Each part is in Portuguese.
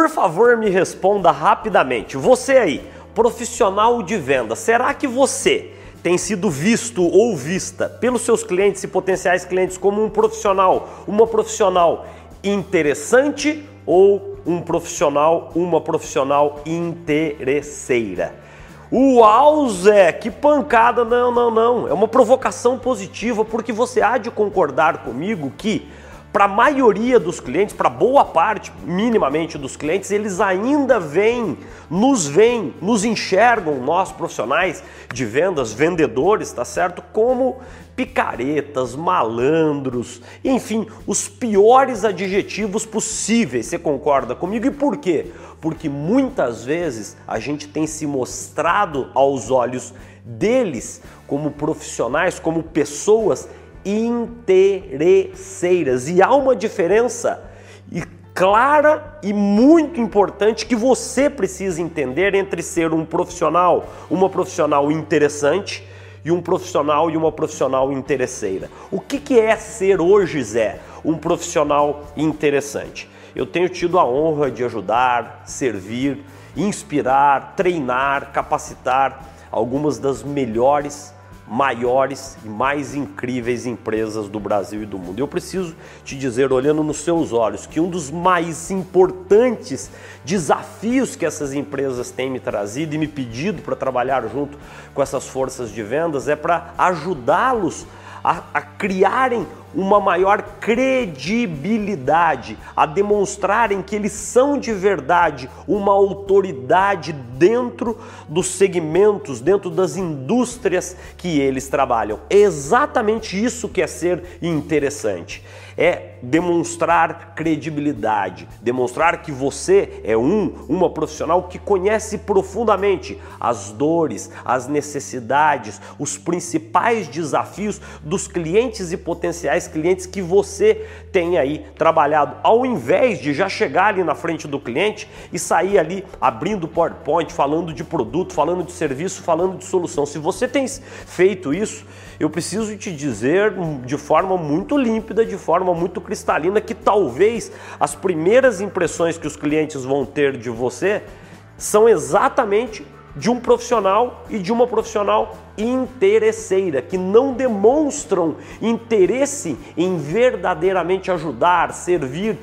Por favor, me responda rapidamente. Você aí, profissional de venda, será que você tem sido visto ou vista pelos seus clientes e potenciais clientes como um profissional, uma profissional interessante ou um profissional, uma profissional interesseira? Uau, Zé, que pancada! Não, não, não. É uma provocação positiva porque você há de concordar comigo que para a maioria dos clientes, para boa parte, minimamente dos clientes, eles ainda vêm, nos veem, nos enxergam, nós profissionais de vendas, vendedores, tá certo? Como picaretas, malandros, enfim, os piores adjetivos possíveis. Você concorda comigo? E por quê? Porque muitas vezes a gente tem se mostrado aos olhos deles como profissionais, como pessoas interesseiras. E há uma diferença clara e muito importante que você precisa entender entre ser um profissional, uma profissional interessante e um profissional e uma profissional interesseira. O que, que é ser hoje, Zé, um profissional interessante? Eu tenho tido a honra de ajudar, servir, inspirar, treinar, capacitar algumas das melhores maiores e mais incríveis empresas do Brasil e do mundo. Eu preciso te dizer, olhando nos seus olhos, que um dos mais importantes desafios que essas empresas têm me trazido e me pedido para trabalhar junto com essas forças de vendas é para ajudá-los a, a criarem uma maior credibilidade, a demonstrarem que eles são de verdade uma autoridade dentro dos segmentos, dentro das indústrias que eles trabalham. É exatamente isso que é ser interessante. É demonstrar credibilidade, demonstrar que você é um, uma profissional que conhece profundamente as dores, as necessidades, os principais desafios dos clientes e potenciais clientes que você tem aí trabalhado, ao invés de já chegar ali na frente do cliente e sair ali abrindo PowerPoint, falando de produto, falando de serviço, falando de solução. Se você tem feito isso, eu preciso te dizer de forma muito límpida, de forma muito cristalina, que talvez as primeiras impressões que os clientes vão ter de você são exatamente de um profissional e de uma profissional interesseira, que não demonstram interesse em verdadeiramente ajudar, servir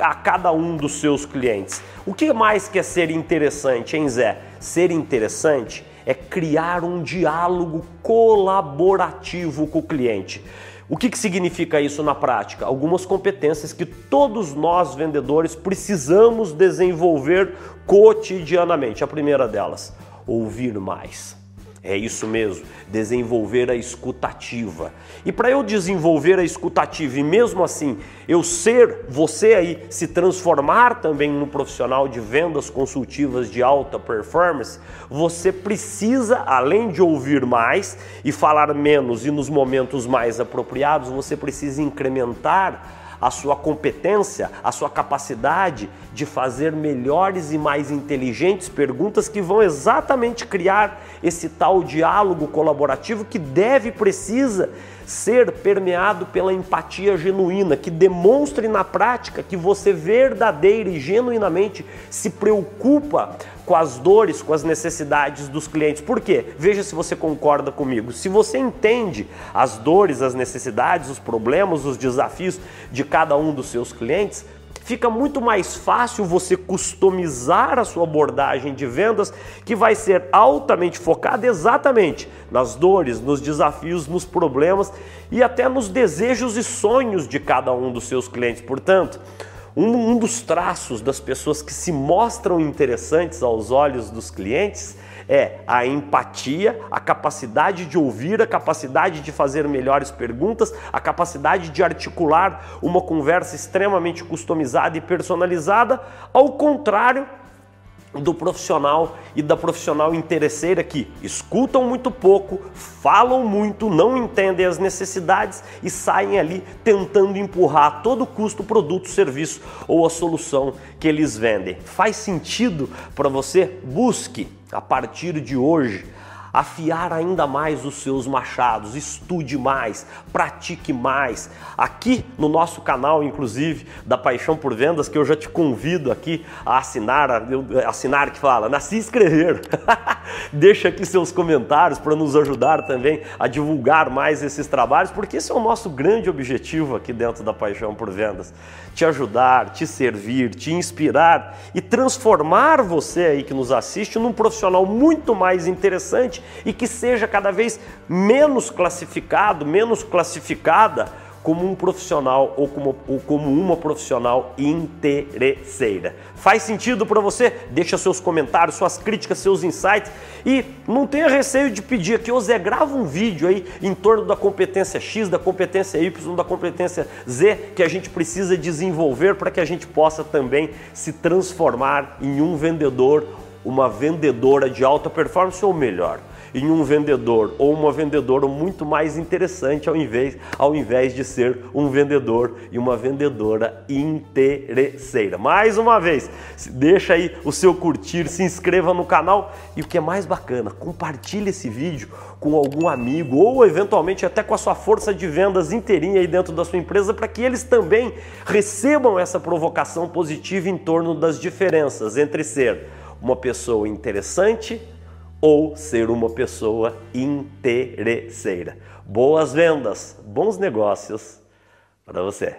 a cada um dos seus clientes. O que mais quer ser interessante, hein, Zé? Ser interessante é criar um diálogo colaborativo com o cliente. O que, que significa isso na prática? Algumas competências que todos nós vendedores precisamos desenvolver cotidianamente. A primeira delas, ouvir mais. É isso mesmo, desenvolver a escutativa. E para eu desenvolver a escutativa e mesmo assim eu ser, você aí, se transformar também no profissional de vendas consultivas de alta performance, você precisa, além de ouvir mais e falar menos e nos momentos mais apropriados, você precisa incrementar a sua competência, a sua capacidade de fazer melhores e mais inteligentes perguntas que vão exatamente criar esse tal diálogo colaborativo que deve precisa ser permeado pela empatia genuína, que demonstre na prática que você verdadeira e genuinamente se preocupa com as dores, com as necessidades dos clientes. Por quê? Veja se você concorda comigo. Se você entende as dores, as necessidades, os problemas, os desafios de cada um dos seus clientes, fica muito mais fácil você customizar a sua abordagem de vendas, que vai ser altamente focada exatamente nas dores, nos desafios, nos problemas e até nos desejos e sonhos de cada um dos seus clientes. Portanto, um, um dos traços das pessoas que se mostram interessantes aos olhos dos clientes é a empatia, a capacidade de ouvir, a capacidade de fazer melhores perguntas, a capacidade de articular uma conversa extremamente customizada e personalizada, ao contrário do profissional e da profissional interesseira que escutam muito pouco, falam muito, não entendem as necessidades e saem ali tentando empurrar a todo custo o produto, serviço ou a solução que eles vendem. Faz sentido para você? Busque a partir de hoje afiar ainda mais os seus machados, estude mais, pratique mais. Aqui no nosso canal, inclusive, da Paixão por Vendas, que eu já te convido aqui a assinar, assinar que fala, nasci escrever. Deixa aqui seus comentários para nos ajudar também a divulgar mais esses trabalhos, porque esse é o nosso grande objetivo aqui dentro da Paixão por Vendas. Te ajudar, te servir, te inspirar e transformar você aí que nos assiste num profissional muito mais interessante e que seja cada vez menos classificado, menos classificada como um profissional ou como, ou como uma profissional interesseira. Faz sentido para você? Deixa seus comentários, suas críticas, seus insights e não tenha receio de pedir aqui, ô Zé, grava um vídeo aí em torno da competência X, da competência Y, da competência Z que a gente precisa desenvolver para que a gente possa também se transformar em um vendedor, uma vendedora de alta performance ou melhor, em um vendedor ou uma vendedora muito mais interessante ao invés, ao invés de ser um vendedor e uma vendedora interesseira. Mais uma vez, deixa aí o seu curtir, se inscreva no canal e o que é mais bacana, compartilhe esse vídeo com algum amigo ou eventualmente até com a sua força de vendas inteirinha aí dentro da sua empresa para que eles também recebam essa provocação positiva em torno das diferenças entre ser uma pessoa interessante ou ser uma pessoa interesseira. Boas vendas, bons negócios para você.